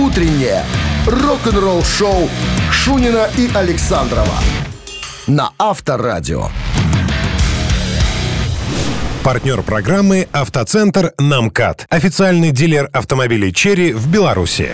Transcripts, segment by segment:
утреннее рок-н-ролл-шоу Шунина и Александрова на Авторадио. Партнер программы «Автоцентр Намкат». Официальный дилер автомобилей «Черри» в Беларуси.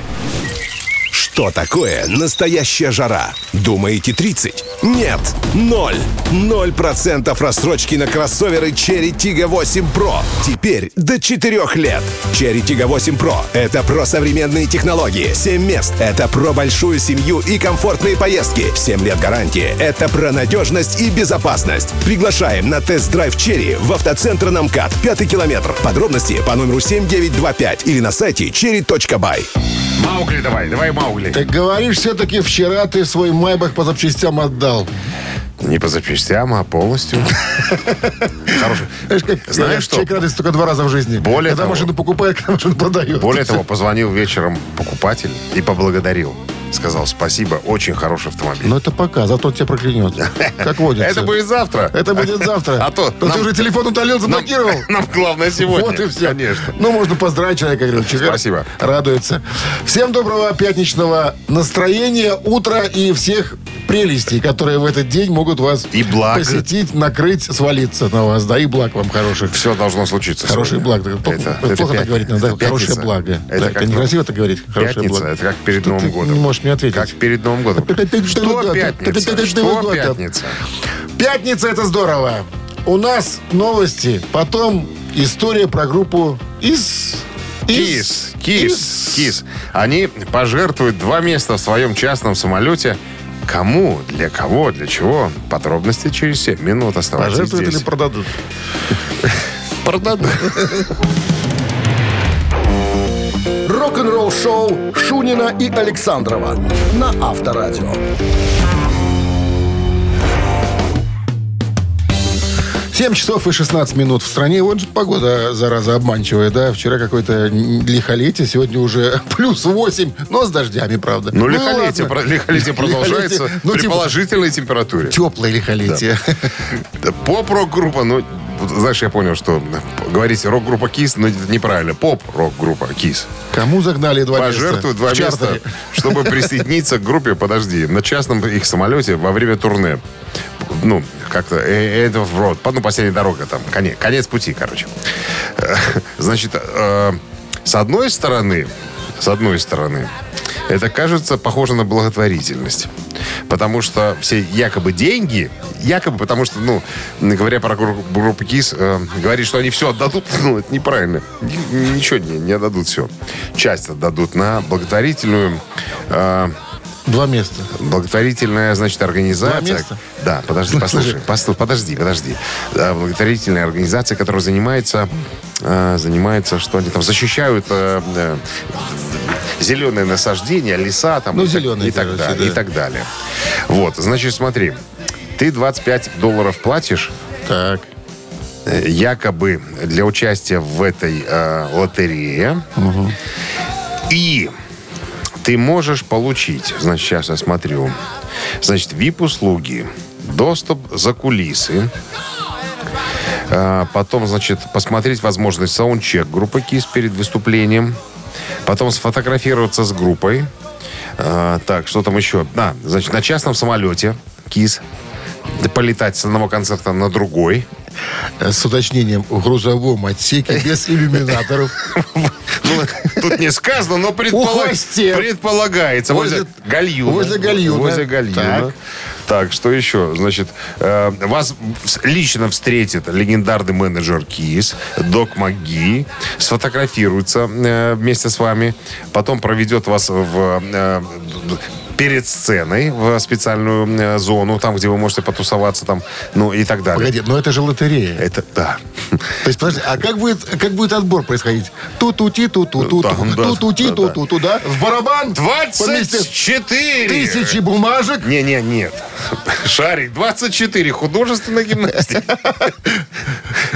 Что такое настоящая жара? Думаете 30? Нет, ноль. Ноль процентов рассрочки на кроссоверы Cherry Tiggo 8 Pro. Теперь до 4 лет. Cherry Tiggo 8 Pro — это про современные технологии. 7 мест — это про большую семью и комфортные поездки. 7 лет гарантии — это про надежность и безопасность. Приглашаем на тест-драйв Cherry в автоцентр Намкат, пятый километр. Подробности по номеру 7925 или на сайте cherry.by. Маугли давай, давай Маугли. Так говоришь, все-таки вчера ты свой Майбах по запчастям отдал. Не по запчастям, а полностью. Хороший. Знаешь, что? человек радуется только два раза в жизни. Более когда того- машину покупает, когда машину продает. Более того, позвонил вечером покупатель и поблагодарил. Сказал, спасибо, очень хороший автомобиль. Но это пока, зато он тебя проклянет. Как водится. Это будет завтра. Это будет завтра. А то Но ты уже телефон удалил, заблокировал. Нам главное сегодня. Вот и все. Конечно. Ну, можно поздравить человека, говорю, четверг Спасибо. Радуется. Всем доброго пятничного настроения, утра и всех прелестей, которые в этот день могут вас И благ. посетить, накрыть, свалиться на вас. Да, и благ вам хороших. Все должно случиться. Хороший сегодня. благ. Это, Это- плохо это так говорить надо. это Хорошее благо. Это да, как некрасиво так говорить. Хорошее благо. это как перед Новым годом. Можешь мне ответить. Как перед Новым годом. Что пятница? Что пятница? Пятница это здорово. У нас новости, потом история про группу из... Кис, кис, кис. Они пожертвуют два места в своем частном самолете. Кому, для кого, для чего? Подробности через 7 минут оставайтесь Пожертвуют здесь. или продадут? продадут? Рок-н-ролл-шоу Шунина и Александрова на Авторадио. 7 часов и 16 минут в стране. Вот же погода, зараза, обманчивая, да? Вчера какое-то лихолетие, сегодня уже плюс 8, но с дождями, правда. Ну, лихолетие, ладно. про- лихолетие продолжается Лихолетие. Ну, при типа, положительной температуре. Теплое лихолетие. Поп-рок-группа, ну, знаешь, я понял, что говорить рок-группа КИС, но это неправильно. Поп-рок-группа КИС. Кому загнали два места? Пожертвуют два В места, чартере. чтобы присоединиться к группе, подожди, на частном их самолете во время турне. Ну, как-то э, end of road, ну, последняя дорога там, конец, конец пути, короче. Э, Значит, э, с одной стороны, с одной стороны, это кажется похоже на благотворительность. Потому что все якобы деньги, якобы потому что, ну, говоря про группу, КИС, э, говорит, что они все отдадут, ну, это неправильно. Ни- Ничего не, не отдадут все. Часть отдадут на благотворительную э, Два места. Благотворительная, значит, организация. Два места? Да, подожди, послушай, послу- подожди, подожди. Да, благотворительная организация, которая занимается, э, занимается, что они там защищают э, э, зеленые насаждения, леса там Ну, и, так- зеленые, и так короче, далее, да. и так далее. Вот, значит, смотри, ты 25 долларов платишь Так. э, якобы для участия в этой э, лотерее. И ты можешь получить, значит, сейчас я смотрю, значит, VIP-услуги, доступ за кулисы, А, потом, значит, посмотреть возможность саундчек группы КИС перед выступлением, потом сфотографироваться с группой, А, так, что там еще? А, значит, на частном самолете КИС, полетать с одного концерта на другой, Э, С уточнением в грузовом отсеке без иллюминаторов. Ну, тут не сказано, но предполагается. Возле, гальюна. возле гальюна. Возле гальюна. Так. Что еще? Значит, э, вас лично встретит легендарный менеджер КИС, Док Маги, сфотографируется э, вместе с вами, потом проведет вас в э, перед сценой в специальную э, зону, там, где вы можете потусоваться, там, ну и так далее. Погоди, но это же лотерея. Это, да. То есть, подожди, а как будет, как будет отбор происходить? Ту-ту-ти, ту-ту-ту, ту-ту-ти, ту-ту-ту, да? В барабан поместят 24! тысячи бумажек. Не, не, нет. Шарик 24, художественная гимнастика.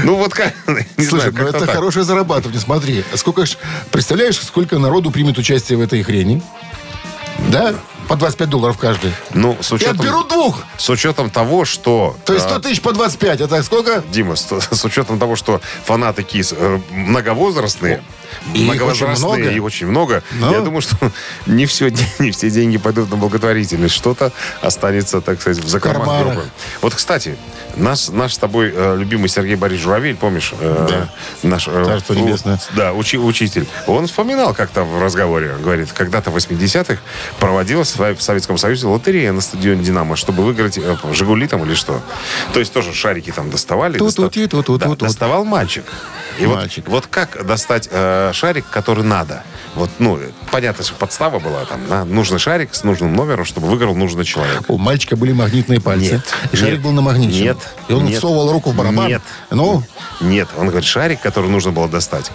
Ну вот как, не Слушай, знаю, ну это хорошее зарабатывание. Смотри, сколько ж, представляешь, сколько народу примет участие в этой хрени? Да? По 25 долларов каждый. Ну, с Я учетом, беру двух. с учетом того, что... То есть а, 100 тысяч по 25. Это сколько? Дима, с, с учетом того, что фанаты КИС э, многовозрастные, И многовозрастные, очень много. и очень много. Ну. Я думаю, что не, все, не все деньги пойдут на благотворительность. Что-то останется, так сказать, в закромах группы. Вот, кстати, нас, наш с тобой э, любимый Сергей Борисович Журавель, помнишь? э, Да. Наш, э, Царство у- небесное. да, учи- учитель. Он вспоминал как-то в разговоре, говорит, когда-то в 80-х проводилась в Советском Союзе лотерея на стадионе «Динамо», чтобы выиграть э, «Жигули» там или что. То есть тоже шарики там доставали. Ту-ту-ти, доста- ту-ту-ту-ту. Да, доставал мальчик. И вот- Мальчик. Вот, как достать э, шарик, который надо? Вот, ну, понятно, что подстава была там, да? Нужный шарик с нужным номером, чтобы выиграл нужный человек. У мальчика были магнитные пальцы. Нет. И шарик Нет. был намагничен. Нет. И он Нет. всовывал руку в барабан. Нет. Ну, Нет, он говорит, шарик, который нужно было достать,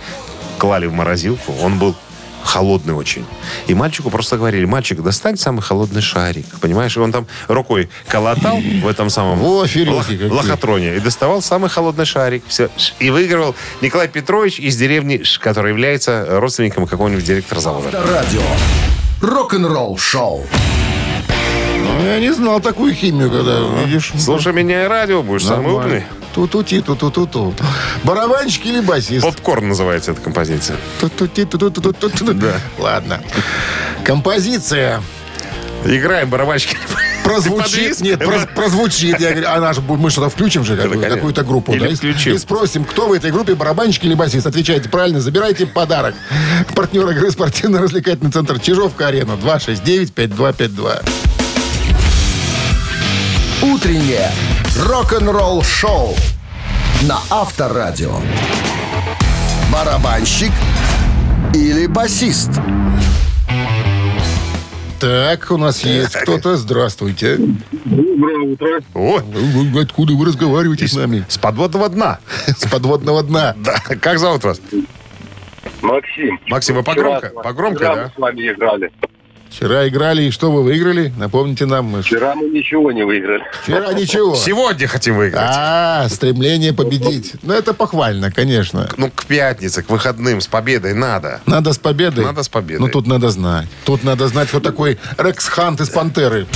клали в морозилку, он был холодный очень. И мальчику просто говорили, мальчик, достань самый холодный шарик. Понимаешь? И он там рукой колотал в этом самом лох- какие. лохотроне и доставал самый холодный шарик. Все. И выигрывал Николай Петрович из деревни, который является родственником какого-нибудь директора завода. Радио. Рок-н-ролл шоу. ну, я не знал такую химию, когда видишь. Слушай меня и радио, будешь самый Нормально. умный. Ту-ту-ти, ту-ту-ту-ту. Барабанщик или басист? Попкорн называется эта композиция. Ту-ту-ти, ту-ту-ту-ту-ту. Да. Ладно. Композиция Играем барабанщики. прозвучит. Нет, проз- прозвучит. Я говорю, же, будет- мы что-то включим же какую- конечно. какую-то группу. Или да, включим. И спросим, кто в этой группе, барабанщик или басист. Отвечайте правильно, забирайте подарок. Партнер игры спортивно-развлекательный центр Чижовка-Арена. 269-5252. Утреннее рок-н-ролл шоу на Авторадио. Барабанщик или басист? Так, у нас есть кто-то. Здравствуйте. О, Вы- вы- Откуда вы разговариваете с нами? с подводного дна. С подводного дна. Да. Как зовут вас? Максим. Максим, вы погромко, погромко, да? с вами играли. Вчера играли, и что вы выиграли? Напомните нам. мы Вчера мы ничего не выиграли. Вчера ничего. Сегодня хотим выиграть. А, стремление победить. Ну, это похвально, конечно. Ну, к пятнице, к выходным, с победой надо. Надо с победой. Надо с победой. Ну, тут надо знать. Тут надо знать, кто такой Рекс Хант из «Пантеры».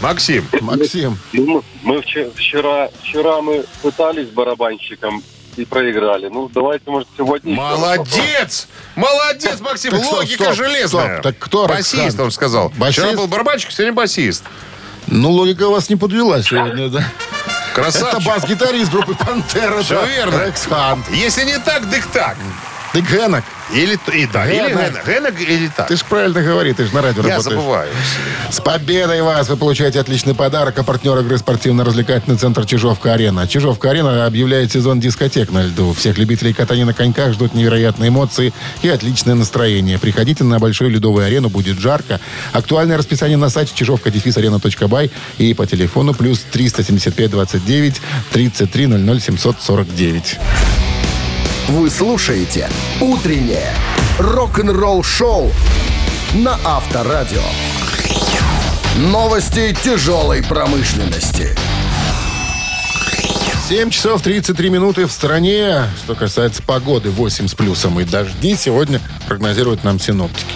Максим, Максим. Ну, мы вчера, вчера, вчера мы пытались с барабанщиком и проиграли. Ну, давайте, может, сегодня... молодец! Молодец, Максим! Так Логика стоп, железная. стоп. Так кто Басист, он сказал. Басист? Вчера был барабанщик, сегодня басист. Ну, логика вас не подвела сегодня, да? Это Красавчик. бас-гитарист группы «Пантера». Всё да, верно. Рекс Хант. Если не так, так так. Ты Генок. Или, и, да, или Гена. Гена. Гена или так. Ты ж правильно говори, ты же на радио Я работаешь. забываю. С победой вас! Вы получаете отличный подарок. А партнер игры спортивно-развлекательный центр «Чижовка-арена». «Чижовка-арена» объявляет сезон дискотек на льду. Всех любителей катания на коньках ждут невероятные эмоции и отличное настроение. Приходите на большую ледовую арену, будет жарко. Актуальное расписание на сайте чижовка арена.бай и по телефону плюс 375 29 33 00 749. Вы слушаете «Утреннее рок-н-ролл шоу» на Авторадио. Новости тяжелой промышленности. 7 часов 33 минуты в стране. Что касается погоды, 8 с плюсом и дожди сегодня прогнозируют нам синоптики.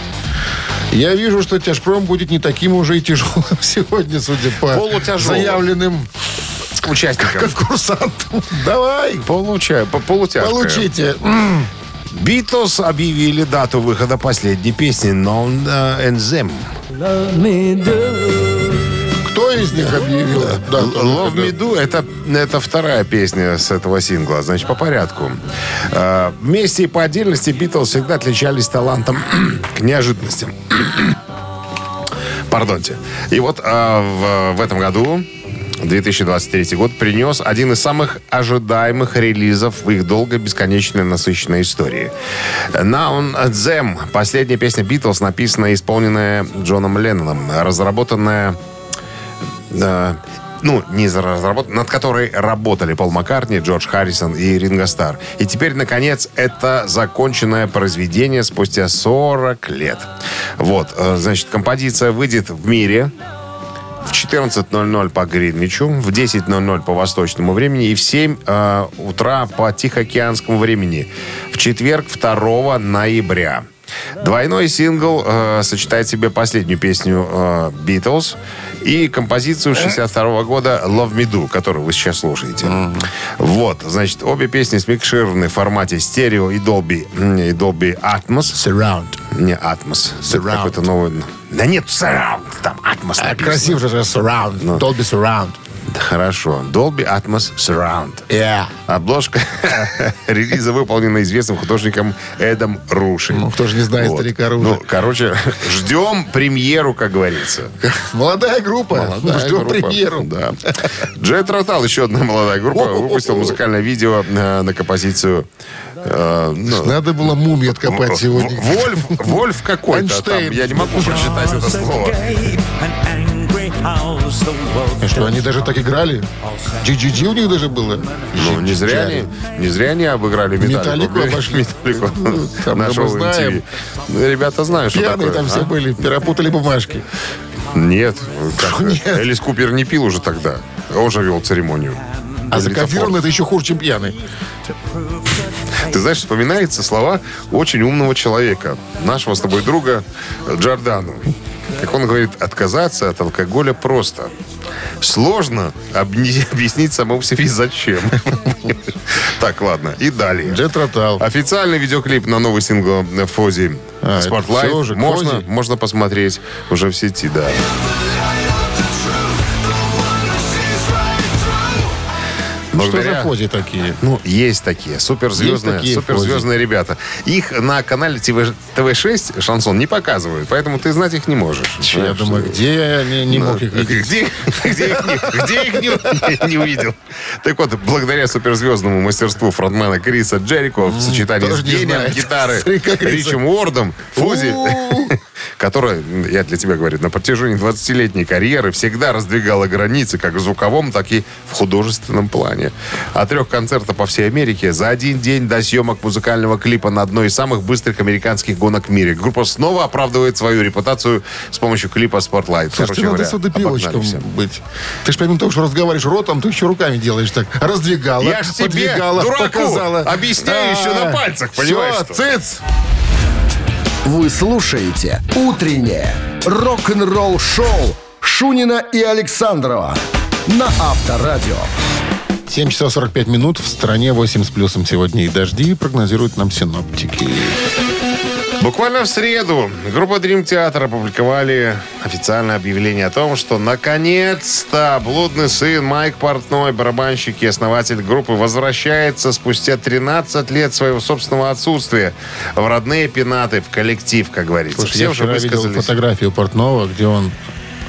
Я вижу, что тяжпром будет не таким уже и тяжелым сегодня, судя по заявленным Участникам. конкурсантам. Давай, Получаю, по- полутяжкая. получите. Битлз объявили дату выхода последней песни «Non Them». Кто из них объявил? дату Love выхода? Me Do это, это вторая песня с этого сингла. Значит, по порядку. Э, Вместе и по отдельности Битлз всегда отличались талантом к неожиданностям. Пардонте. И вот э, в, в этом году 2023 год принес один из самых ожидаемых релизов в их долго бесконечно насыщенной истории. Now on Them. Последняя песня Битлз, написанная и исполненная Джоном Ленноном, разработанная э, ну, не разработан, над которой работали Пол Маккартни, Джордж Харрисон и Ринго Стар. И теперь, наконец, это законченное произведение спустя 40 лет. Вот, э, значит, композиция выйдет в мире в 14.00 по Гринвичу, в 10.00 по восточному времени и в 7 э, утра по Тихоокеанскому времени. В четверг 2 ноября. Двойной сингл э, сочетает в себе последнюю песню Битлз И композицию 62 года «Love Me Do», которую вы сейчас слушаете. Вот, значит, обе песни смикшированы в формате стерео и Dolby, и Dolby Atmos. Surround. Не Atmos. Surround. какой-то новый... Да нет, Surround. Там Atmos А, написано. красиво же, Surround. Ну. Dolby Surround. Хорошо. Dolby Atmos Surround. Yeah. Обложка релиза выполнена известным художником Эдом Руши. Ну, кто же не знает старика Руши. Ну, короче, ждем премьеру, как говорится. Молодая группа. Ну, Ждем группа. премьеру. Да. Джет Ротал, еще одна молодая группа, выпустил музыкальное видео э, на композицию э, ну, Надо было мумии откопать сегодня. Вольф, Вольф какой-то там. Я не могу прочитать это слово. И Что, они даже так играли? GGG у них даже было. Ну, не зря они, не зря они обыграли Металлику. Металлику обошли. Металлику. Там мы знаем. MTV. Ну, Ребята знают, что Пьяные такое. там все а? были, перепутали бумажки. Нет. как нет? Элис Купер не пил уже тогда. Он же вел церемонию. А Элита закофированный это еще хуже, чем пьяный. Ты знаешь, вспоминаются слова очень умного человека, нашего с тобой друга Джордану. Как он говорит, отказаться от алкоголя просто. Сложно объяснить самому себе зачем. Так, ладно. И далее. Джет Ротал. Официальный видеоклип на новый сингл Фози А, уже, можно, можно посмотреть уже в сети, да. Ну, Что Благодаря- за фози такие? Ну, есть такие суперзвездные, Есть такие суперзвездные ребята. Их на канале ТВ, ТВ6 шансон не показывают, поэтому ты знать их не можешь. Я Знаешь, думаю, что- где я не, не мог их видеть? Где, где их, не, где их не, не увидел? Так вот, благодаря суперзвездному мастерству фронтмена Криса Джерико в сочетании с гением гитары. Ричем Уордом, У-у-у. Которая, я для тебя говорю, на протяжении 20-летней карьеры всегда раздвигала границы как в звуковом, так и в художественном плане. От трех концертов по всей Америке за один день до съемок музыкального клипа на одной из самых быстрых американских гонок в мире. Группа снова оправдывает свою репутацию с помощью клипа Spotlight. Слушай, ты надо все. быть. Ты же помимо того, что разговариваешь ротом, ты еще руками делаешь так. Раздвигала, Я ж тебе, дураку, показала. объясняю еще на пальцах, понимаешь, Все, что? цыц! Вы слушаете «Утреннее рок-н-ролл-шоу» Шунина и Александрова на Авторадио. 7 часов 45 минут. В стране 8 с плюсом сегодня и дожди прогнозируют нам синоптики. Буквально в среду группа Dream Theater опубликовали официальное объявление о том, что наконец-то блудный сын Майк Портной, барабанщик и основатель группы, возвращается спустя 13 лет своего собственного отсутствия в родные пенаты, в коллектив, как говорится. Слушай, Все я уже видел фотографию Портнова, где он,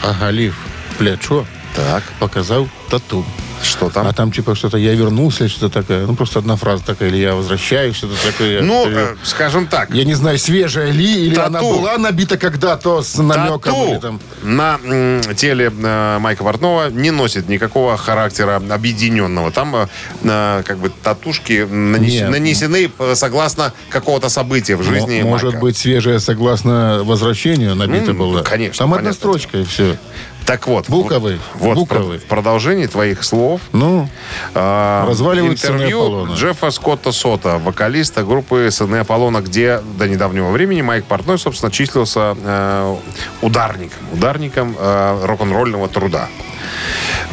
оголив плечо, Так, показал тату. Что там? А там типа что-то «я вернулся» или что-то такое. Ну, просто одна фраза такая, или «я возвращаюсь», что-то такое. ну, Или- э, скажем так, Я не знаю, свежая ли, или Тату. она была набита когда-то с намеком. Тату Или там... на м, теле э, Майка Портнова не носит никакого характера объединенного. Там э, как бы татушки нанес- Нет. нанесены э, согласно какого-то события в жизни Может Майка. быть, свежая согласно возвращению набита М, была? конечно, Там одна строчка, и все. Так вот. Буковый, Вот, буковый. в продолжении твоих слов Ну, э, Разваливаются интервью Аполлона. Джеффа Скотта Сота, вокалиста группы «Сыны Аполлона», где до недавнего времени Майк Портной, собственно, числился э, ударником, ударником э, рок-н-ролльного труда.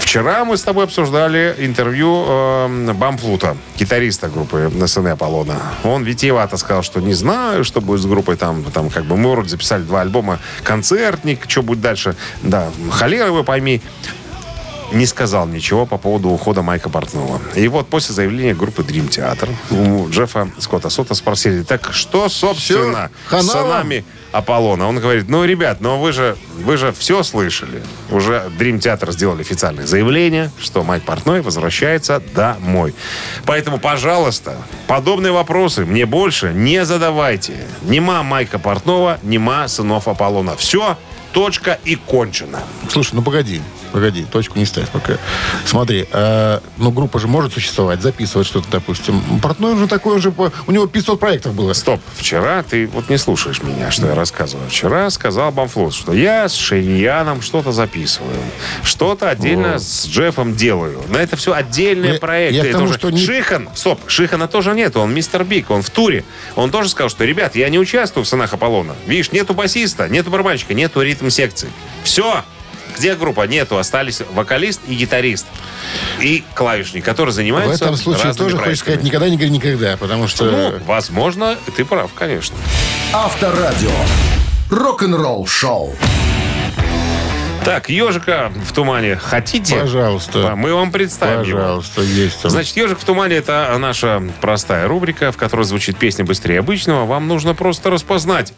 Вчера мы с тобой обсуждали интервью э, Бамфлута, гитариста группы «Сыны Аполлона». Он витиевато сказал, что не знаю, что будет с группой. Там, там как бы мы вроде записали два альбома «Концертник», что будет дальше. Да, холера вы пойми не сказал ничего по поводу ухода Майка Портнова. И вот после заявления группы Dream Theater у Джеффа Скотта Сота спросили, так что, собственно, хана с вам?» Аполлона? Он говорит, ну, ребят, но вы же, вы же все слышали. Уже Dream Theater сделали официальное заявление, что Майк Портной возвращается домой. Поэтому, пожалуйста, подобные вопросы мне больше не задавайте. Нема Майка Портнова, нема сынов Аполлона. Все, точка и кончено. слушай, ну погоди, погоди, точку не ставь пока. Смотри, э, ну группа же может существовать, записывать что-то, допустим. Портной уже такой уже, у него 500 проектов было. Стоп, вчера ты вот не слушаешь меня, что я рассказываю. Вчера сказал Бамфлот, что я с Шейньяном что-то записываю. Что-то отдельно с Джеффом делаю. Но это все отдельные Я- проекты. я тому, уже- что не- Шихан, стоп, Шихана тоже нет, он мистер Биг, он в туре. Он тоже сказал, что, ребят, я не участвую в «Сынах Аполлона». Видишь, нету басиста, нету барабанщика, нету ритм-секции. Все, Где группа? Нету. Остались вокалист и гитарист. И клавишник, который В занимается этом случае тоже хочешь сказать проектами. никогда не говори никогда, потому что... Ну, возможно, ты прав, конечно. Авторадио. Рок-н-ролл шоу. Так, ежика в тумане хотите? Пожалуйста. Мы вам представим его. Пожалуйста, есть там. Значит, «Ежик в тумане» — это наша простая рубрика, в которой звучит песня быстрее обычного. Вам нужно просто распознать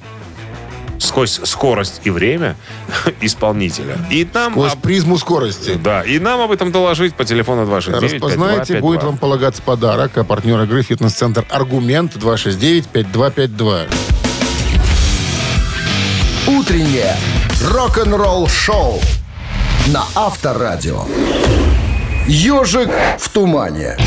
сквозь скорость и время исполнителя. И нам... Сквозь об- призму скорости. Да, и нам об этом доложить по телефону 269 Распознаете, будет вам полагаться подарок. А партнер игры «Фитнес-центр Аргумент» 269-5252. Утреннее рок-н-ролл шоу на Авторадио. Ежик в тумане.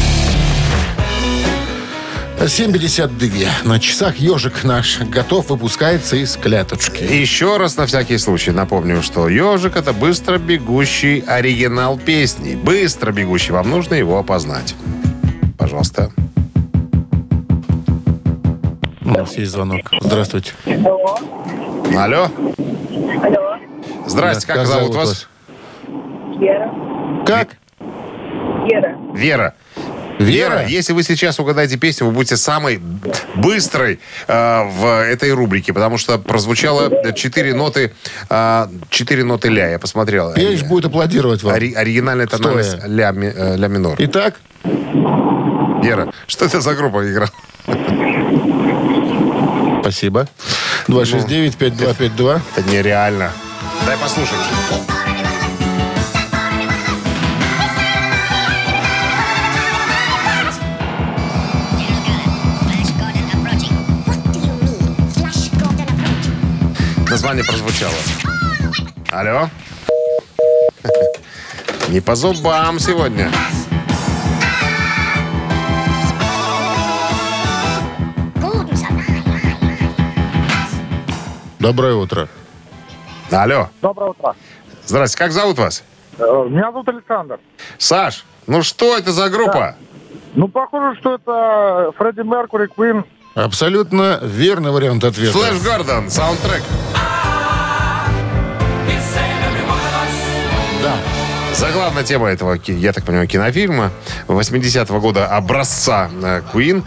7.52. На часах ежик наш готов выпускается из клеточки. Еще раз на всякий случай напомню, что «Ежик» — это быстро бегущий оригинал песни. Быстро бегущий. Вам нужно его опознать. Пожалуйста. У нас есть звонок. Здравствуйте. Алло. Алло, Здрасте, Да, как, зовут вас? Вера. Как? Вера. Вера. Вера? если вы сейчас угадаете песню, вы будете самой быстрой э, в этой рубрике, потому что прозвучало четыре ноты, э, ноты ля. Я посмотрел. Пейдж будет аплодировать вам. Ори- оригинальная тональность ля, ми- э, ля минор. Итак, Вера, что это за группа играла? спасибо. 269-5252. Это нереально. Дай послушать. Название прозвучало. Алло? Не по зубам сегодня. Доброе утро. Алло. Доброе утро. Здрасте, как зовут вас? Э, Меня зовут Александр. Саш, ну что это за группа? Ну, похоже, что это Фредди Меркури, Квин. Абсолютно верный вариант ответа. Флэш Гордон, саундтрек. Заглавная тема этого, я так понимаю, кинофильма 80-го года образца э, Queen.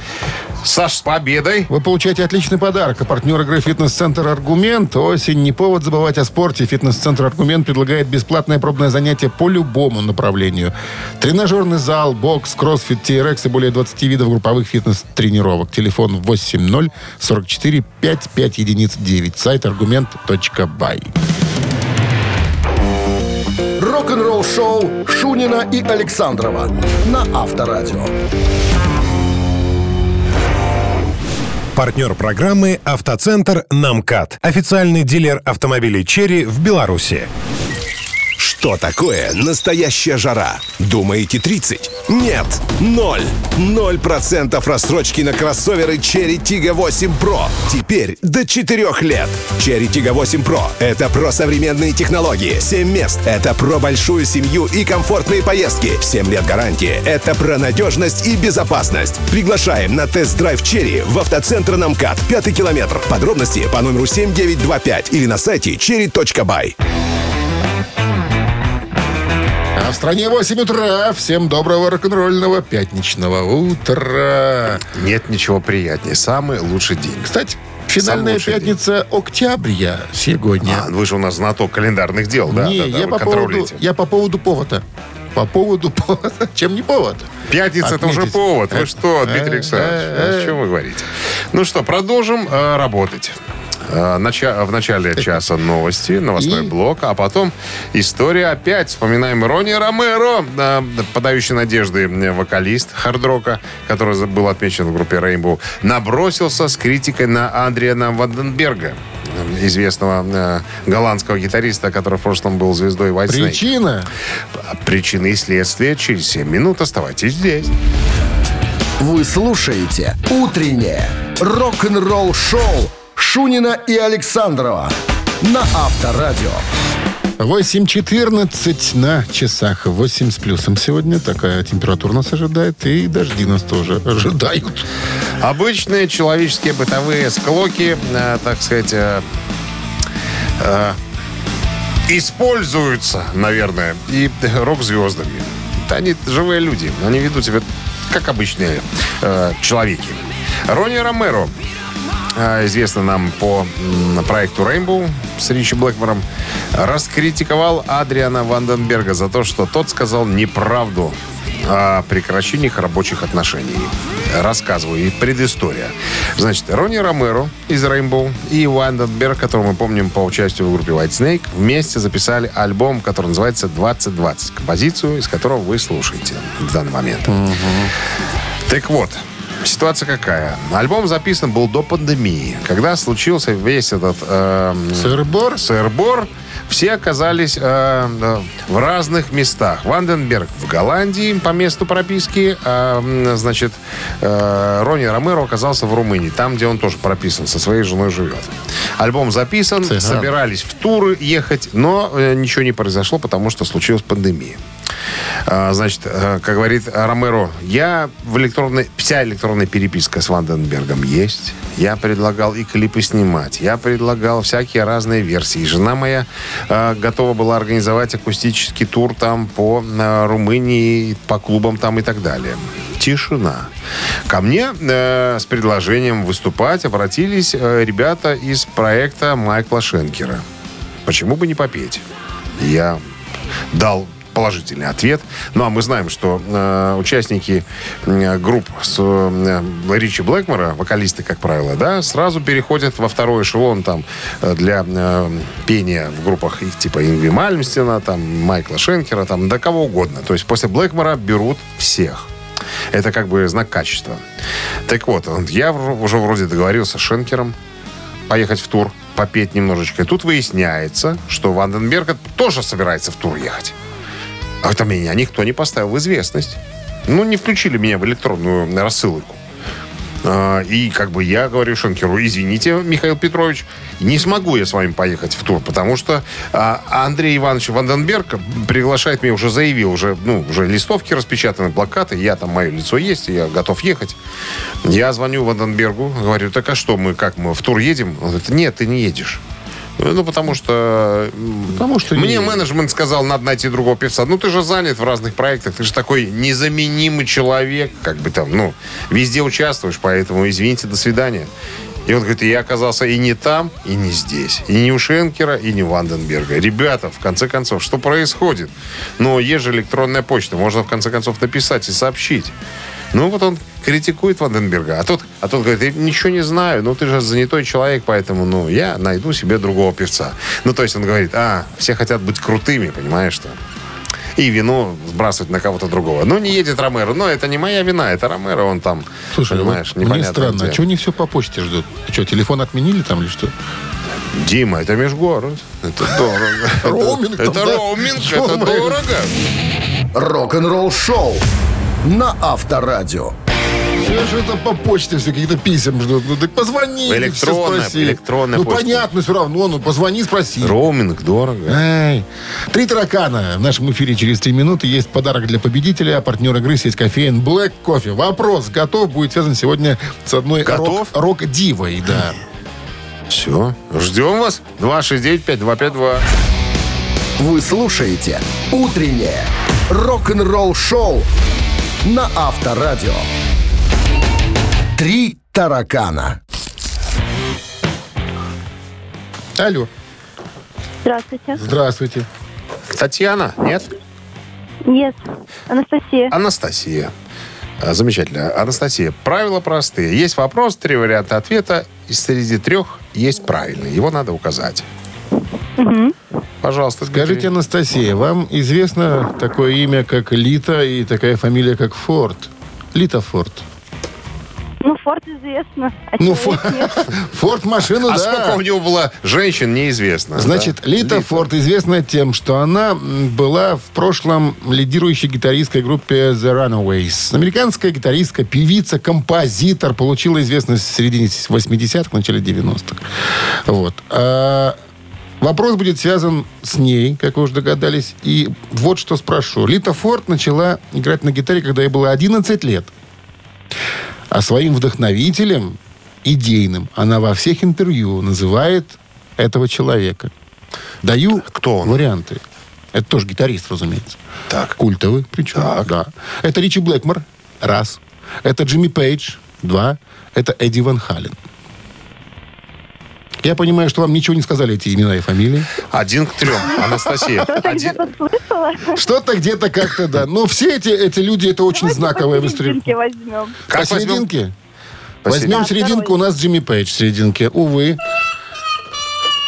Саш, с победой. Вы получаете отличный подарок. А партнер игры «Фитнес-центр Аргумент». Осень. Не повод забывать о спорте. «Фитнес-центр Аргумент» предлагает бесплатное пробное занятие по любому направлению. Тренажерный зал, бокс, кроссфит, TRX и более 20 видов групповых фитнес-тренировок. Телефон 80 44 55 единиц 9. Сайт аргумент.бай. Рок-н-ролл шоу Шунина и Александрова на Авторадио. Партнер программы «Автоцентр Намкат». Официальный дилер автомобилей «Черри» в Беларуси. Что такое настоящая жара? Думаете 30? Нет, ноль. Ноль процентов рассрочки на кроссоверы Cherry Tiggo 8 Pro. Теперь до 4 лет. Cherry Tiggo 8 Pro — это про современные технологии. 7 мест — это про большую семью и комфортные поездки. 7 лет гарантии — это про надежность и безопасность. Приглашаем на тест-драйв Cherry в автоцентр Намкат, 5 километр. Подробности по номеру 7925 или на сайте cherry.by. А в стране 8 утра. Всем доброго рок-н-ролльного пятничного утра. Нет ничего приятнее. Самый лучший день. Кстати, финальная лучший день. пятница октября сегодня. А, вы же у нас знаток календарных дел, да? Не, да, да, я, по поводу, я по поводу повода. По поводу повода. Чем не повод? Пятница это уже Отметить. повод. Вы Э, что, Дмитрий Александрович? э, О чем вы говорите? Ну что, продолжим э, работать. Э, нача- в начале часа новости, новостной И? блок, а потом история опять. Вспоминаем Ронни Ромеро, э, подающий надежды вокалист хардрока, который был отмечен в группе Rainbow, набросился с критикой на Андриана Ванденберга, э, известного э, голландского гитариста, который в прошлом был звездой White Snake. Причина? Причины и следствия через 7 минут. Оставайтесь здесь. Вы слушаете «Утреннее рок-н-ролл шоу» Шунина и Александрова на Авторадио. 8.14 на часах. 8 с плюсом сегодня. Такая температура нас ожидает. И дожди нас тоже ожидают. Обычные человеческие бытовые склоки, э, так сказать, э, э, используются, наверное, и рок-звездами. Да Они живые люди, они ведут себя как обычные э, человеки. Ронни Ромеро, известный нам по проекту Rainbow с Ричи Блэкмором, раскритиковал Адриана Ванденберга за то, что тот сказал неправду о прекращении их рабочих отношений. Рассказываю. И предыстория. Значит, Ронни Ромеро из Rainbow и Ванденберг, которого мы помним по участию в группе White Snake, вместе записали альбом, который называется «2020». Композицию, из которого вы слушаете в данный момент. Так вот, ситуация какая? Альбом записан был до пандемии, когда случился весь этот... эм, Сыр-бор? сыр-бор, все оказались э, э, в разных местах. Ванденберг в Голландии по месту прописки, а, значит, э, Ронни Ромеро оказался в Румынии, там, где он тоже прописан, со своей женой живет. Альбом записан, Цыган. собирались в туры ехать, но э, ничего не произошло, потому что случилась пандемия. А, Значит, э, как говорит Ромеро, я в электронной, вся электронная переписка с Ванденбергом есть. Я предлагал и клипы снимать. Я предлагал всякие разные версии. Жена моя э, готова была организовать акустический тур там по э, Румынии, по клубам там и так далее. Тишина. Ко мне э, с предложением выступать обратились э, ребята из проекта Майкла Шенкера. Почему бы не попеть? Я дал положительный ответ. Ну, а мы знаем, что э, участники э, групп с э, Ричи Блэкмора, вокалисты, как правило, да, сразу переходят во второй эшелон там э, для э, пения в группах их типа Ингви Мальмстена, там Майкла Шенкера, там да кого угодно. То есть после Блэкмора берут всех. Это как бы знак качества. Так вот, я уже вроде договорился с Шенкером поехать в тур, попеть немножечко. И тут выясняется, что Ванденберг тоже собирается в тур ехать. А это меня никто не поставил в известность. Ну, не включили меня в электронную рассылку. А, И как бы я говорю Шенкеру, извините, Михаил Петрович, не смогу я с вами поехать в тур, потому что а, Андрей Иванович Ванденберг приглашает меня, уже заявил, уже, ну, уже листовки распечатаны, плакаты, я там, мое лицо есть, я готов ехать. Я звоню Ванденбергу, говорю, так а что мы, как мы, в тур едем? Он говорит, нет, ты не едешь. Ну, потому что... Потому что Мне не- менеджмент сказал, надо найти другого певца. Ну, ты же занят в разных проектах. Ты же такой незаменимый человек. Как бы там, ну, везде участвуешь. Поэтому, извините, до свидания. И он говорит, я оказался и не там, и не здесь. И не у Шенкера, и не у Ванденберга. Ребята, в конце концов, что происходит? Ну, есть же электронная почта. Можно, в конце концов, написать и сообщить. Ну, вот он критикует Ванденберга. А тот, а тот говорит, я ничего не знаю. Ну, ты же занятой человек, поэтому, ну, я найду себе другого певца. Ну, то есть он говорит, а, все хотят быть крутыми, понимаешь, что? И вину сбрасывать на кого-то другого. Ну, не едет Ромеро. Но это не моя вина, это Ромеро, он там, Слушай, понимаешь, вот мне странно, где. а чего они все по почте ждут? Что, телефон отменили там или что? Дима, это межгород. Это дорого. Роуминг Это роуминг, это дорого. Рок-н-ролл шоу на Авторадио. Все же это по почте все какие-то писем ждут. Ну так позвони, Электронная- все спроси. электронная Ну почта. понятно, все равно, ну позвони, спроси. Роуминг дорого. Эй. Три таракана. В нашем эфире через три минуты есть подарок для победителя. А партнер игры сеть кофеин Black Coffee. Вопрос готов будет связан сегодня с одной Готов? рок- рок-дивой. Да. Все, ждем вас. 269-5252. Вы слушаете «Утреннее рок-н-ролл-шоу» на Авторадио. Три таракана. Алло. Здравствуйте. Здравствуйте. Татьяна, нет? Yes. Анастасия. Анастасия. А, Замечательно. Анастасия, правила простые. Есть вопрос, три варианта ответа. И среди трех есть правильный. Его надо указать. Пожалуйста, Скажите, Дмитрий. Анастасия, вам известно такое имя, как Лита, и такая фамилия, как Форд? Лита Форд. Ну, Форд известно. А Ну, человек Фо- нет. Форд машину, А да. сколько у него было женщин, неизвестно. Значит, да? Лита, Форд известна тем, что она была в прошлом лидирующей гитаристской группе The Runaways. Американская гитаристка, певица, композитор, получила известность в середине 80-х, начале 90-х. Вот. Вопрос будет связан с ней, как вы уже догадались. И вот что спрошу. Лита Форд начала играть на гитаре, когда ей было 11 лет. А своим вдохновителем, идейным, она во всех интервью называет этого человека. Даю Кто он? варианты. Это тоже гитарист, разумеется. Так. Культовый, причем. Да. Это Ричи Блэкмор. Раз. Это Джимми Пейдж. Два. Это Эдди Ван Хален. Я понимаю, что вам ничего не сказали эти имена и фамилии. Один к трем. Анастасия. Что-то Один... где-то слышала. Что-то где-то как-то, да. Но все эти, эти люди, это очень Давайте знаковые в истории. посерединке возьмем. Как По возьмем? серединке? Возьмем Да, серединку, второй. у нас Джимми Пейдж в серединке. Увы.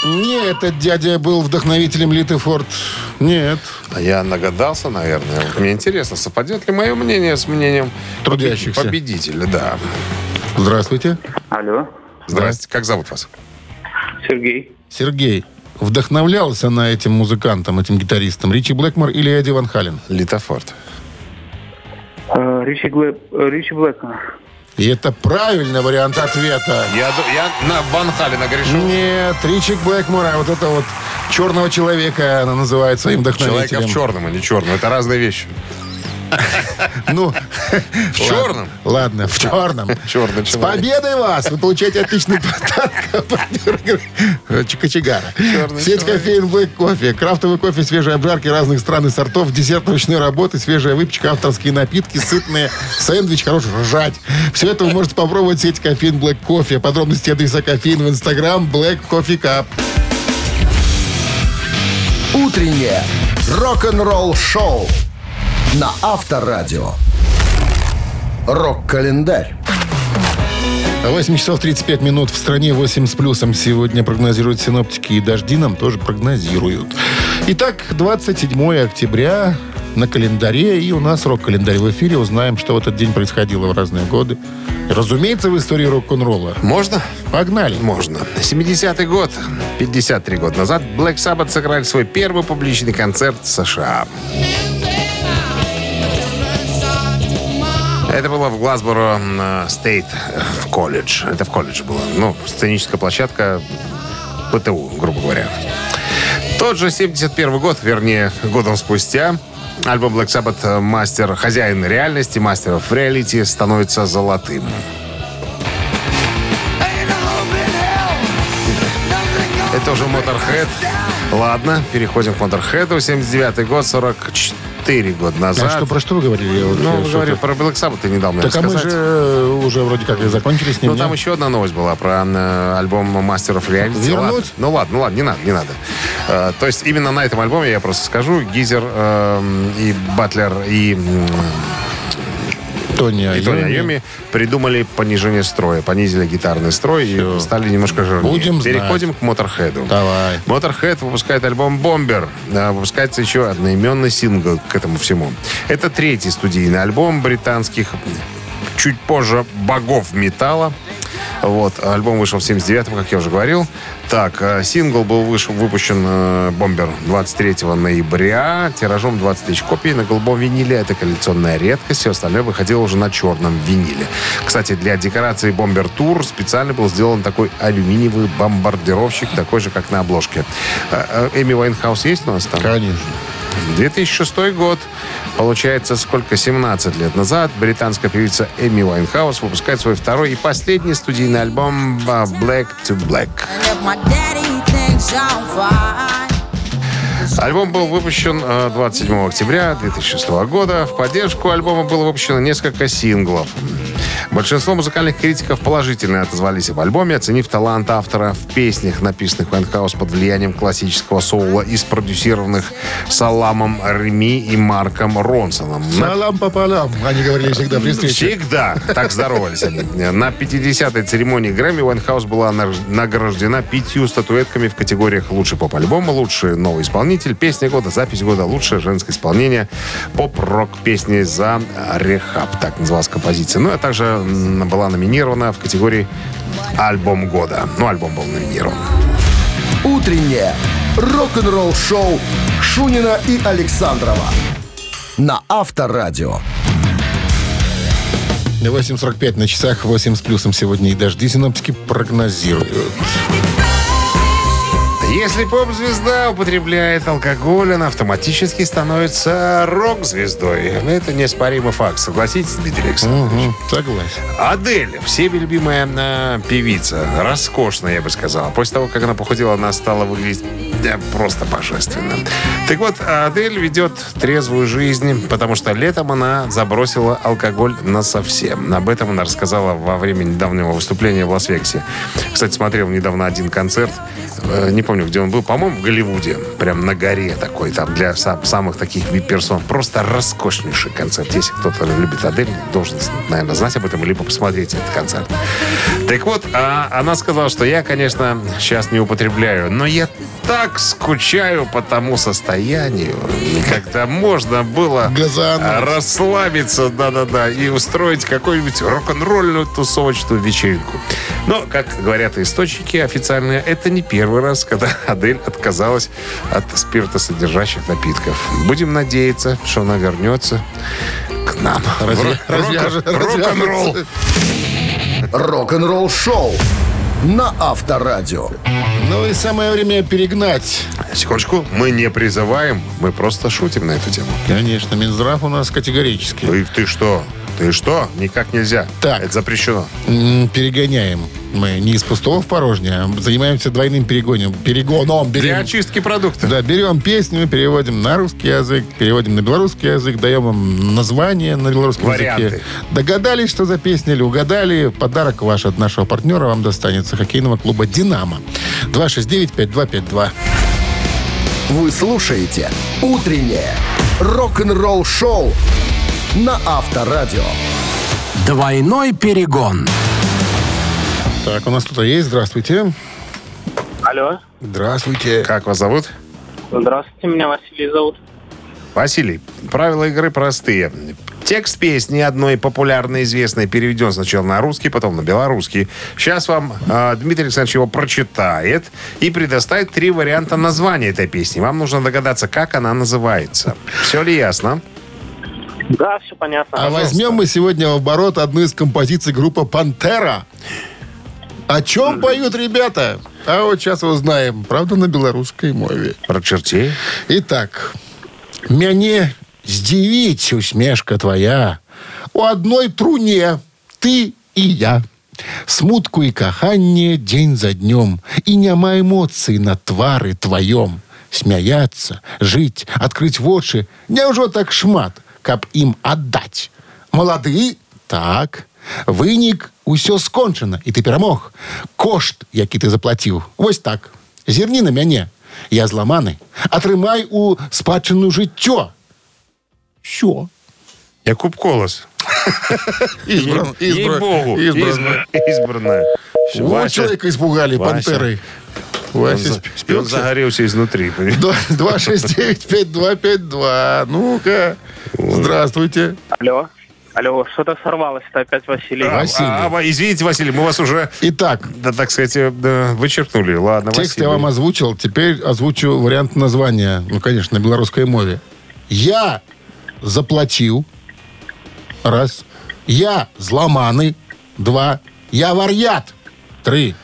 Не, этот дядя был вдохновителем Литы Форд. Нет. А Я нагадался, наверное. Мне интересно, совпадет ли мое мнение с мнением Трудящихся. победителя, да. Здравствуйте. Алло, Здрасте. Как зовут вас? Сергей. Сергей. Вдохновлялся на этим музыкантом, этим гитаристом Ричи Блэкмор или Эдди Ван Хален? Литофорд. Э, Ричи, Глэ... Ричи Блэкмор. И это правильный вариант ответа. Я, я на Ван Халена грешу. Нет, Ричи Блэкмор, а вот это вот черного человека она называет своим вдохновителем. Человека в черном, а не черном. Это разные вещи. Ну, В черном? Ладно, в черном. Черный С победой вас! Вы получаете отличный подарок. Черный Сеть кофеин Black кофе. Крафтовый кофе, свежие обжарки разных стран и сортов, десерт ручной работы, свежая выпечка, авторские напитки, сытные, сэндвич, хороший ржать. Все это вы можете попробовать в сети кофеин Black кофе. Подробности адреса кофеин в инстаграм Black Coffee Cup. Утреннее рок-н-ролл-шоу на Авторадио. Рок-календарь. 8 часов 35 минут в стране, 8 с плюсом сегодня прогнозируют синоптики, и дожди нам тоже прогнозируют. Итак, 27 октября на календаре, и у нас рок-календарь в эфире. Узнаем, что в этот день происходило в разные годы. Разумеется, в истории рок-н-ролла. Можно? Погнали. Можно. 70-й год, 53 года назад, Black Sabbath сыграли свой первый публичный концерт в США. Это было в Глазборо э, Стейт в колледж. Это в колледже было. Ну, сценическая площадка ПТУ, грубо говоря. Тот же 71 год, вернее, годом спустя, альбом Black Sabbath э, «Мастер, хозяин реальности», «Мастер of Reality» становится золотым. Это уже Motorhead. Ладно, переходим к Motorhead. 79 год, 44 года А назад. что, про что вы говорили? Я вот, Ну, говорю, про Black Sabbath ты не дал мне Так а мы рассказать. же э, уже вроде как и закончили с ним. Ну, там еще одна новость была про э, альбом Master of Reality. Вернуть? Ладно. Ну ладно, ну ладно, не надо, не надо. Э, то есть именно на этом альбоме, я просто скажу, Гизер э, и Батлер и, Тони и Тони Айоми. Айоми придумали понижение строя, понизили гитарный строй и стали немножко жирнее. Будем знать. Переходим к Моторхеду. Давай. Motorhead выпускает альбом «Бомбер». А, Выпускается еще одноименный сингл к этому всему. Это третий студийный альбом британских, чуть позже, богов металла. Вот, альбом вышел в 79-м, как я уже говорил. Так, э, сингл был вышел, выпущен э, «Бомбер» 23 ноября, тиражом 20 тысяч копий на голубом виниле. Это коллекционная редкость, все остальное выходило уже на черном виниле. Кстати, для декорации «Бомбер Тур» специально был сделан такой алюминиевый бомбардировщик, такой же, как на обложке. Э, Эми Уайнхаус есть у нас там? Конечно. 2006 год. Получается, сколько? 17 лет назад британская певица Эми Уайнхаус выпускает свой второй и последний студийный альбом а, «Back to Black». Альбом был выпущен э, 27 октября 2006 года. В поддержку альбома было выпущено несколько синглов. Большинство музыкальных критиков положительно отозвались об альбоме, оценив талант автора в песнях, написанных Вайнхаус под влиянием классического соула и спродюсированных Саламом Реми и Марком Ронсоном. Салам пополам, они говорили всегда при встрече. Всегда так здоровались они. На 50-й церемонии Грэмми Уайнхаус была награждена пятью статуэтками в категориях «Лучший поп-альбом», «Лучший новый исполнитель», «Песня года», «Запись года», «Лучшее женское исполнение», «Поп-рок песни за Rehab», так называлась композиция. Ну, а также была номинирована в категории «Альбом года». Ну, альбом был номинирован. Утреннее рок-н-ролл-шоу Шунина и Александрова на Авторадио. 8.45 на часах, 8 с плюсом сегодня и дожди синоптики прогнозируют. Если поп-звезда употребляет алкоголь, она автоматически становится рок-звездой. Это неоспоримый факт. Согласитесь, Дмитрий Александрович? Мгм, согласен. Адель, всеми любимая э, певица, роскошная, я бы сказал. После того, как она похудела, она стала выглядеть да, просто божественно. Так вот, Адель ведет трезвую жизнь, потому что летом она забросила алкоголь на совсем. Об этом она рассказала во время недавнего выступления в Лас-Вегасе. Кстати, смотрел недавно один концерт, э, не помню, где он был, по-моему, в Голливуде, прям на горе такой, там для са- самых таких вип-персон. Просто роскошнейший концерт. Если кто-то любит Адель, должен, наверное, знать об этом, либо посмотреть этот концерт. Так вот, а, она сказала, что я, конечно, сейчас не употребляю, но я так скучаю по тому состоянию, когда можно было Газануть. расслабиться, да-да-да, и устроить какую-нибудь рок-н-ролльную тусовочную вечеринку. Но, как говорят источники официальные, это не первый раз, когда Адель отказалась от спиртосодержащих напитков. Будем надеяться, что она вернется к нам. Разве- рок- Рок-н-ролл. Рок-н-ролл шоу на Авторадио. Ну и самое время перегнать. Секундочку, мы не призываем, мы просто шутим на эту тему. Конечно, Минздрав у нас категорически. Ты, ты что? Ты что? Никак нельзя. Так. Это запрещено. Перегоняем. Мы не из пустого в порожнее, а занимаемся двойным перегоном. Перегоном. Для Берем, очистки продукта. да, берем песню, переводим на русский язык, переводим на белорусский язык, даем им название на белорусском Варианты. языке. Догадались, что за песня или угадали, подарок ваш от нашего партнера вам достанется хоккейного клуба «Динамо». 269-5252. Вы слушаете «Утреннее рок-н-ролл шоу» на Авторадио. Двойной перегон. Так, у нас кто-то есть. Здравствуйте. Алло. Здравствуйте. Как вас зовут? Здравствуйте, меня Василий зовут. Василий, правила игры простые. Текст песни одной популярной, известной переведен сначала на русский, потом на белорусский. Сейчас вам э, Дмитрий Александрович его прочитает и предоставит три варианта названия этой песни. Вам нужно догадаться, как она называется. Все ли ясно? Да, все понятно. А возьмем мы сегодня в оборот одну из композиций группы «Пантера». О чем поют ребята? А вот сейчас узнаем. Правда, на белорусской мове. Про чертей? Итак. «Мяне здзівіць усмешка твоя. У одной труне ты и я. Смутку и каханне день за днем. И няма эмоций на твары твоем. Смяяться, жить, открыть вочы. Няўжо так шмат, каб им отдать. Молоды? Так. Вынік усё скончана, і ты перамог. Кошт, які ты заплаціў. Вось так. Зірні на мяне. Я зламаны. Атрымай у спадчыну жыццё. Що? Якуб Колос. Избран, избран, Ей-богу. избран. Избранная. Всё, Вот Вася, человека испугали Вася. пантерой. Он, Вася за- сп- он спекся. загорелся изнутри. понимаешь? 269-5252. Ну-ка. Здравствуйте. Алло. Алло, что-то сорвалось. Это опять Василий. А, Василий. а, а, извините, Василий, мы вас уже, Итак, да, так сказать, э, да, вычеркнули. Ладно, текст Василий. я вам озвучил. Теперь озвучу вариант названия. Ну, конечно, на белорусской мове. Я заплатил. Раз. Я зломаны. Два. Я варьят. Три.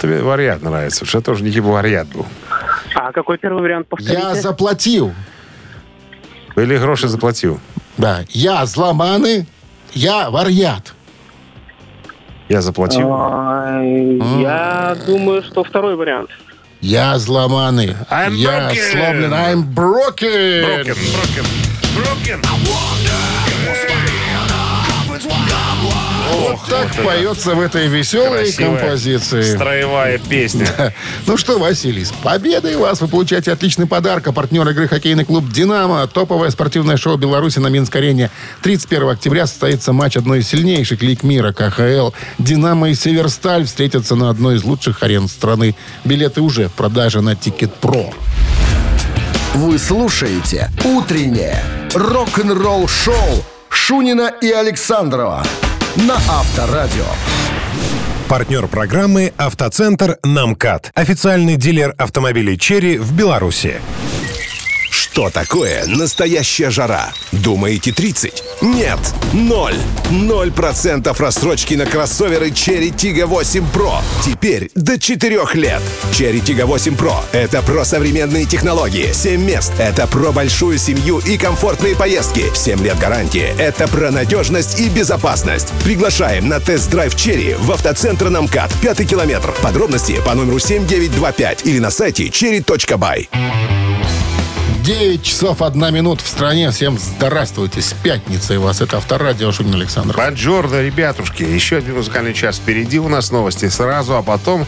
Тебе вариант нравится, потому что я тоже не типа вариант был. А какой первый вариант повторите? Я заплатил. Или гроши заплатил. Да. Я зломаны. Я варьят. Я заплатил. А, Я думаю, что второй вариант. Я зломаны. I'm я broken. сломлен. I'm broken. Брокен, брокен, Вот так поется в этой веселой Красивая композиции. Строевая песня. Ну что, Василий, с победой вас! Вы получаете отличный подарок. А партнер игры хоккейный клуб «Динамо». Топовое спортивное шоу Беларуси на Минск-арене. 31 октября состоится матч одной из сильнейших лиг мира КХЛ. «Динамо» и «Северсталь» встретятся на одной из лучших арен страны. Билеты уже в продаже на «Ticket Pro». Вы слушаете «Утреннее рок-н-ролл шоу» Шунина и Александрова на Авторадио. Партнер программы «Автоцентр на МКАД». Официальный дилер автомобилей «Chery» в Беларуси. Что такое настоящая жара? Думаете 30? Нет, ноль. Ноль процентов рассрочки на кроссоверы Cherry Tiggo 8 Pro. Теперь до 4 лет. Cherry Tiggo 8 Pro — это про современные технологии. 7 мест — это про большую семью и комфортные поездки. 7 лет гарантии — это про надежность и безопасность. Приглашаем на тест-драйв Cherry в автоцентр Намкат, 5 километр. Подробности по номеру 7925 или на сайте cherry.by. 9 часов 1 минут в стране. Всем здравствуйте. С пятницей вас. Это Авторадио Шунин Александр. Бонжорно, ребятушки. Еще один музыкальный час впереди. У нас новости сразу, а потом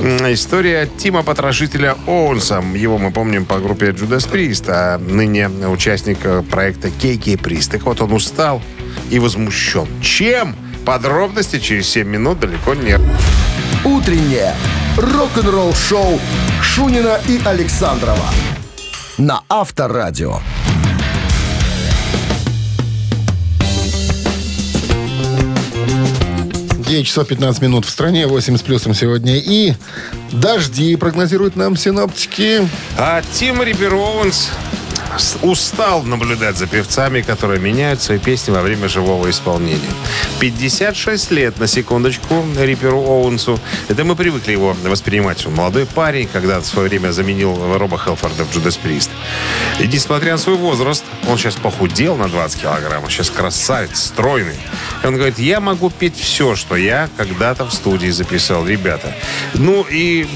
история Тима Потрошителя Оуэнса. Его мы помним по группе Judas Priest, а ныне участник э, проекта KK Priest. Так вот, он устал и возмущен. Чем? Подробности через 7 минут далеко нет. Утреннее рок-н-ролл-шоу Шунина и Александрова на Авторадио. 9 часов 15 минут в стране, 8 с плюсом сегодня. И дожди прогнозируют нам синоптики. А Тим Риппер Оуэнс с- устал наблюдать за певцами, которые меняют свои песни во время живого исполнения. 56 лет, на секундочку, Рипперу Оуэнсу. Это мы привыкли его воспринимать. Он молодой парень, когда в свое время заменил Роба Хелфорда в Judas Priest. И несмотря на свой возраст, он сейчас похудел на 20 килограмм. Он сейчас красавец, стройный. И он говорит, я могу петь все, что я когда-то в студии записал, ребята. Ну и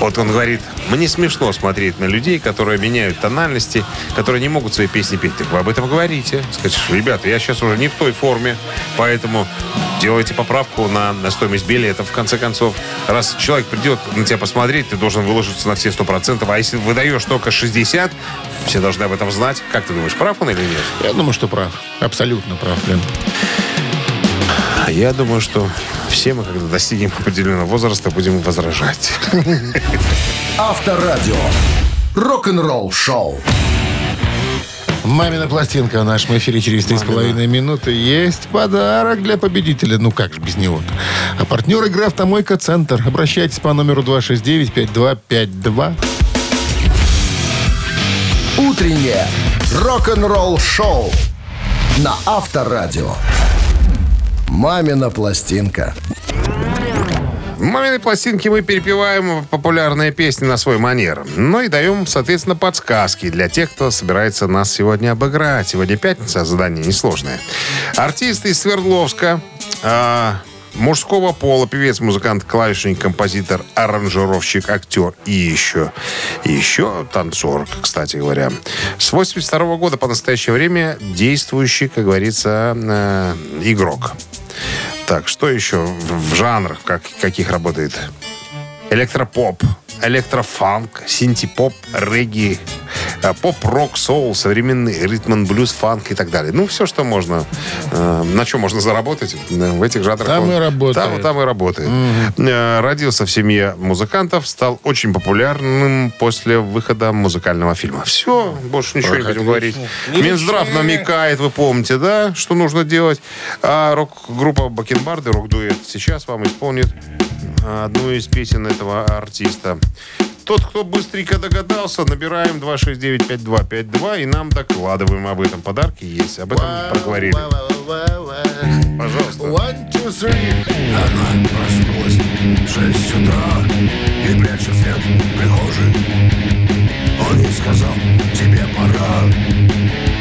вот он говорит, мне смешно смотреть на людей, которые меняют тональности, которые не могут свои песни петь. Так вы об этом говорите. Скажешь, ребята, я сейчас уже не в той форме, поэтому делайте поправку на, на стоимость билета. В конце концов, раз человек придет на тебя посмотреть, ты должен выложиться на все 100%. А если выдаешь только 60, все должны об этом знать. Как ты думаешь, прав он или нет? Я думаю, что прав. Абсолютно прав, блин. А я думаю, что все мы, когда достигнем определенного возраста, будем возражать. Авторадио. Рок-н-ролл-шоу. Мамина пластинка в нашем эфире через 3,5 минуты. Есть подарок для победителя. Ну как же без него-то? А партнер игры «Автомойка Центр». Обращайтесь по номеру 269-5252. Утреннее рок-н-ролл-шоу на Авторадио. Мамина пластинка. «Маминой пластинке» мы перепеваем популярные песни на свой манер. Ну и даем, соответственно, подсказки для тех, кто собирается нас сегодня обыграть. Сегодня пятница, задание несложное. Артист из Свердловска, а, мужского пола, певец, музыкант, клавишник, композитор, аранжировщик, актер и еще, и еще танцор, кстати говоря. С 82 года по настоящее время действующий, как говорится, э, игрок. Так, что еще в, жанрах, как, каких работает? Электропоп, электрофанк, синтепоп, регги, э, поп-рок, соул, современный ритм блюз, фанк и так далее. Ну, все, что можно, э, на чем можно заработать э, в этих жанрах. Там он- и работает. Там, там и работает. Э, Родился в семье музыкантов, стал очень популярным после выхода музыкального фильма. Все, больше ничего не будем говорить. Минздрав намекает, вы помните, да, что нужно делать. А рок-группа Бакенбарды, рок-дуэт, сейчас вам исполнит одну из песен этого артиста. Тот, кто быстренько догадался, набираем 269-5252 и нам докладываем об этом. Подарки есть. Об этом проговорили. Пожалуйста. One, two, three. Она проснулась в шесть утра И прячет свет в прихожей Он ей сказал, тебе пора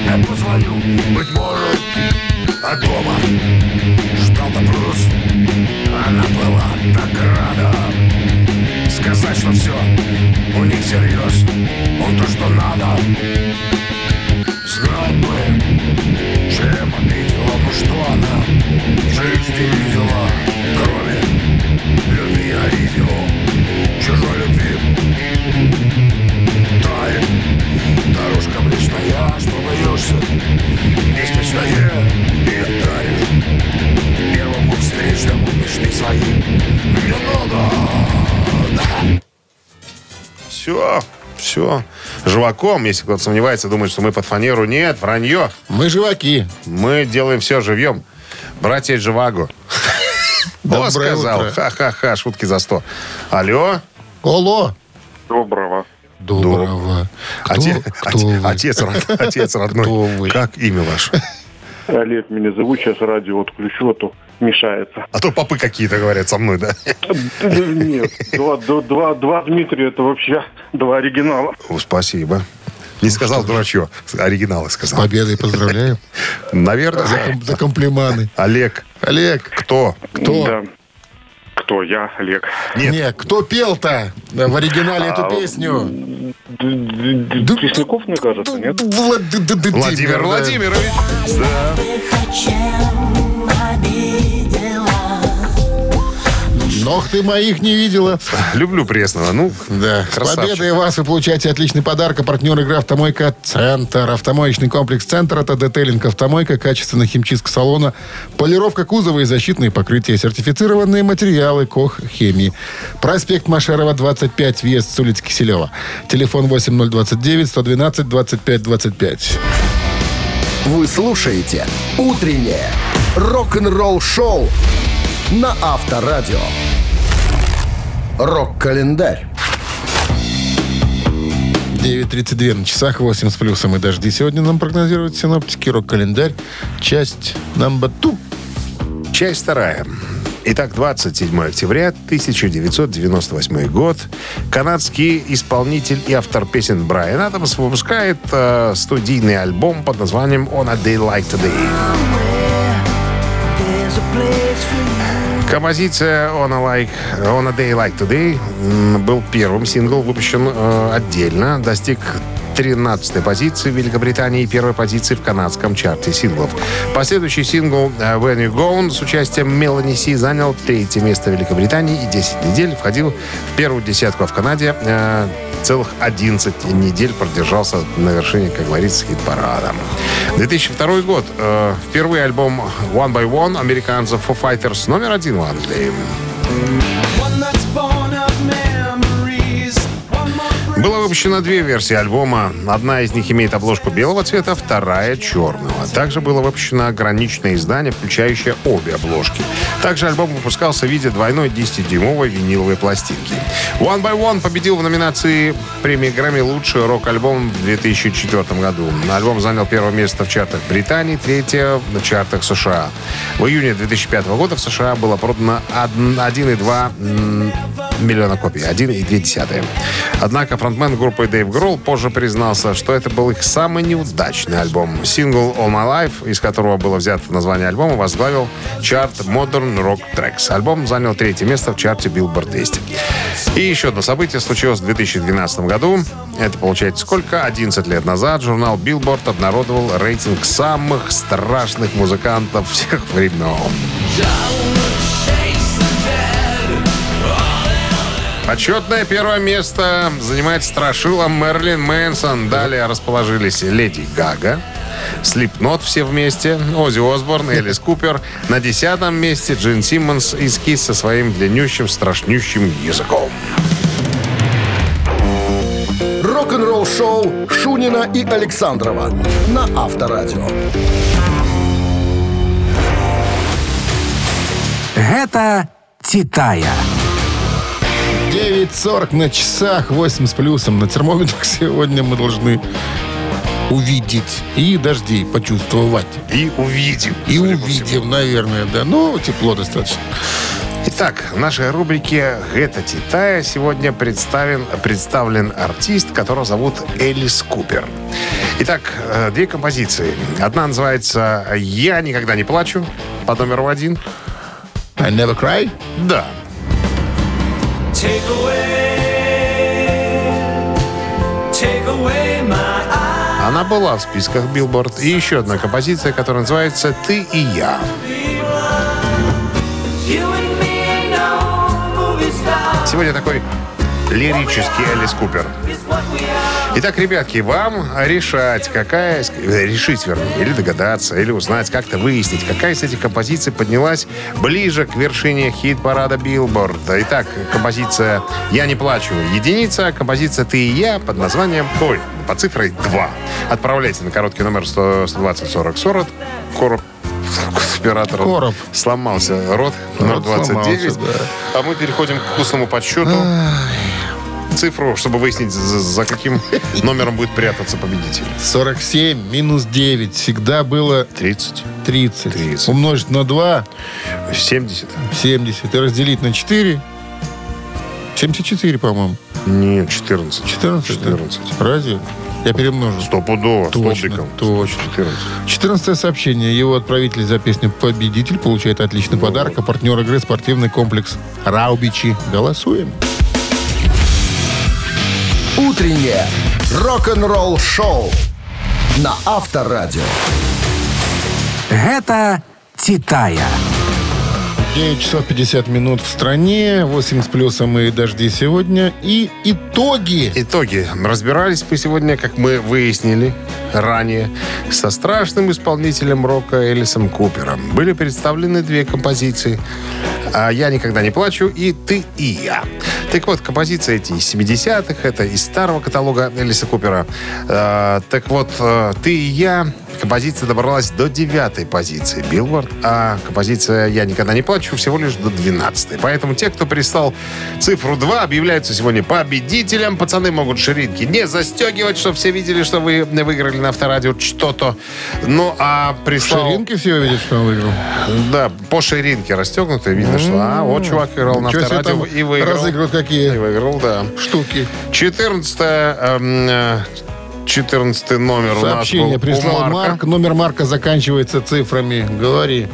Я позвоню, быть может, от дома Ждал допрос Она была так рада Сказать, что все у них всерьез Он то, что надо. Знал бы, чем обидела Ну что она в жизни видела Кроме любви видел Чужой любви. Тает дорожка ближняя Что боишься беспечное И даришь. Первому встречному мечты свои. Не надо. Все, все. Живаком, если кто-то сомневается, думает, что мы под фанеру. Нет, вранье. Мы живаки. Мы делаем все живьем. Братья Живаго. Доброе О, сказал. Ха-ха-ха, шутки за сто. Алло? Алло. Доброго. Доброго. Кто оте-? Отец, отец родной. Кто вы? Как имя ваше? Олег меня зовут, сейчас радио отключу, а то мешается. А то попы какие-то говорят со мной, да? Нет, два, два- два, Дмитрия, это вообще два оригинала. О, спасибо. Не сказал дурачье, оригиналы С сказал. победой поздравляю. Наверное, За, ком- за комплиманы. Олег, Олег, кто? кто? Да. Кто? Я, Олег. Нет. Не, кто пел-то в оригинале эту песню? Д- д- Пресняков, мне кажется, нет? Владимир. Владимирович. Да. Ног ты моих не видела. Люблю пресного. Ну, Да. С красавчик. победой вас вы получаете отличный подарок. А партнер игры «Автомойка Центр». Автомоечный комплекс «Центр» — это детейлинг «Автомойка», качественная химчистка салона, полировка кузова и защитные покрытия, сертифицированные материалы КОХ «Хемии». Проспект Машерова, 25, въезд с улицы Киселева. Телефон 8029-112-25-25. Вы слушаете «Утреннее рок-н-ролл-шоу» на Авторадио. Рок-календарь. 9.32 на часах, 8 с плюсом и дожди. Сегодня нам прогнозируют синоптики. Рок-календарь, часть number two. Часть вторая. Итак, 27 октября 1998 год. Канадский исполнитель и автор песен Брайан Адамс выпускает э, студийный альбом под названием «On a Day Like Today». Композиция on a, like, on a Day Like Today был первым сингл, выпущен э, отдельно, достиг 13 позиции в Великобритании и первой позиции в канадском чарте синглов. Последующий сингл э, When You Gone с участием Мелани Си занял третье место в Великобритании и 10 недель входил в первую десятку, а в Канаде э, целых 11 недель продержался на вершине, как говорится, хит-парада. 2002 год. Э, впервые альбом One by One американцев Foo Fighters номер один в Англии. Было выпущено две версии альбома. Одна из них имеет обложку белого цвета, вторая черного. Также было выпущено ограниченное издание, включающее обе обложки. Также альбом выпускался в виде двойной 10-дюймовой виниловой пластинки. One by One победил в номинации премии Грэмми «Лучший рок-альбом» в 2004 году. Альбом занял первое место в чартах Британии, третье на чартах США. В июне 2005 года в США было продано 1,2 м, миллиона копий, 1,2. Однако фронтмен группы Дэйв Гролл позже признался, что это был их самый неудачный альбом. Сингл All My Life, из которого было взято название альбома, возглавил чарт Modern Rock Tracks. Альбом занял третье место в чарте Billboard 200. И еще одно событие случилось в 2012 году. Это получается сколько? 11 лет назад журнал Billboard обнародовал рейтинг самых страшных музыкантов всех времен. Почетное первое место занимает страшила Мерлин Мэнсон. Далее расположились Леди Гага, Слипнот все вместе, Оззи Осборн, Элис Купер. На десятом месте Джин Симмонс из Кис со своим длиннющим, страшнющим языком. Рок-н-ролл-шоу Шунина и Александрова на Авторадио. Гэта «Титая». 9.40 на часах, 8 с плюсом. На термометрах сегодня мы должны увидеть и дожди почувствовать. И увидим. И по увидим, наверное, да. Ну, тепло достаточно. Итак, в нашей рубрике «Гэта Титая» сегодня представлен, представлен артист, которого зовут Элис Купер. Итак, э, две композиции. Одна называется «Я никогда не плачу» под номером один. I never cry. Да. Она была в списках Билборд. И еще одна композиция, которая называется «Ты и я». Сегодня такой лирический Элис Купер. Итак, ребятки, вам решать, какая... э, Решить, вернее, или догадаться, или узнать, как-то выяснить, какая из этих композиций поднялась ближе к вершине хит-парада Билборд. Итак, композиция «Я не плачу» — единица, композиция «Ты и я» под названием... Ой, по цифрой 2. Отправляйте на короткий номер 100 120 40 40. Короб оператора Короб. сломался рот Рот 029. сломался, А мы переходим к вкусному подсчету. Цифру, чтобы выяснить, за, за каким номером будет прятаться победитель. 47 минус 9 всегда было 30. 30. 30. Умножить на 2 70. 70. И разделить на 4 74, по-моему. Нет, 14. 14? 14. Разве? Я перемножу. Стопудово, Точно, столбиком. точно. 14. 14 сообщение. Его отправитель за песню «Победитель» получает отличный подарок, а партнер игры спортивный комплекс «Раубичи». Голосуем. Утреннее рок-н-ролл-шоу на Авторадио. Гэта «Титая». 9 часов 50 минут в стране, 8 с плюсом и дожди сегодня. И итоги. Итоги. Разбирались мы сегодня, как мы выяснили ранее, со страшным исполнителем рока Элисом Купером. Были представлены две композиции. А «Я никогда не плачу» и «Ты и я». Так вот, композиции эти из 70-х, это из старого каталога Элиса Купера. Э, так вот, э, «Ты и я» композиция добралась до девятой позиции Билборд, а композиция «Я никогда не плачу» всего лишь до 12 Поэтому те, кто прислал цифру 2, объявляются сегодня победителем. Пацаны могут ширинки не застегивать, чтобы все видели, что вы выиграли на авторадио что-то. Ну, а прислал... Ширинки все видят, что он выиграл. Да, по ширинке расстегнуты. Видно, что а, вот чувак играл на себе авторадио и выиграл. разыгрывают какие И выиграл, да. штуки. 14 14 номер у нас Сообщение был прислал у Марка. Марк. Номер Марка заканчивается цифрами. Говори.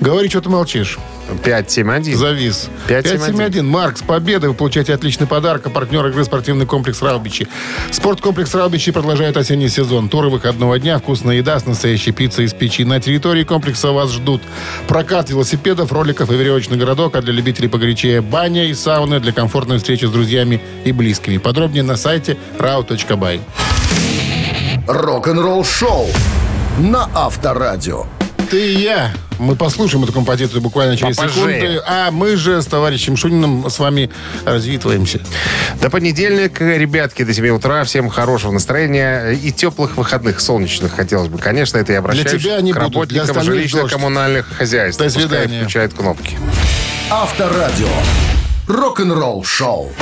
Говори, что ты молчишь. 571. Завис. 571. 571. Марк, с победой вы получаете отличный подарок. А партнер игры спортивный комплекс «Раубичи». Спорткомплекс «Раубичи» продолжает осенний сезон. Туры выходного дня, вкусная еда с настоящей пиццей из печи. На территории комплекса вас ждут прокат велосипедов, роликов и веревочный городок, а для любителей погорячее баня и сауны для комфортной встречи с друзьями и близкими. Подробнее на сайте rau.by. Рок-н-ролл-шоу на Авторадио. Ты и я. Мы послушаем эту композицию буквально через Попозже. секунды. А мы же с товарищем Шуниным с вами развитываемся. До понедельника, ребятки, до 7 утра. Всем хорошего настроения и теплых выходных, солнечных, хотелось бы. Конечно, это я обращаюсь тебя они к будут, для работникам жилищно-коммунальных хозяйств. До Пускай свидания. включают кнопки. Авторадио. Рок-н-ролл-шоу.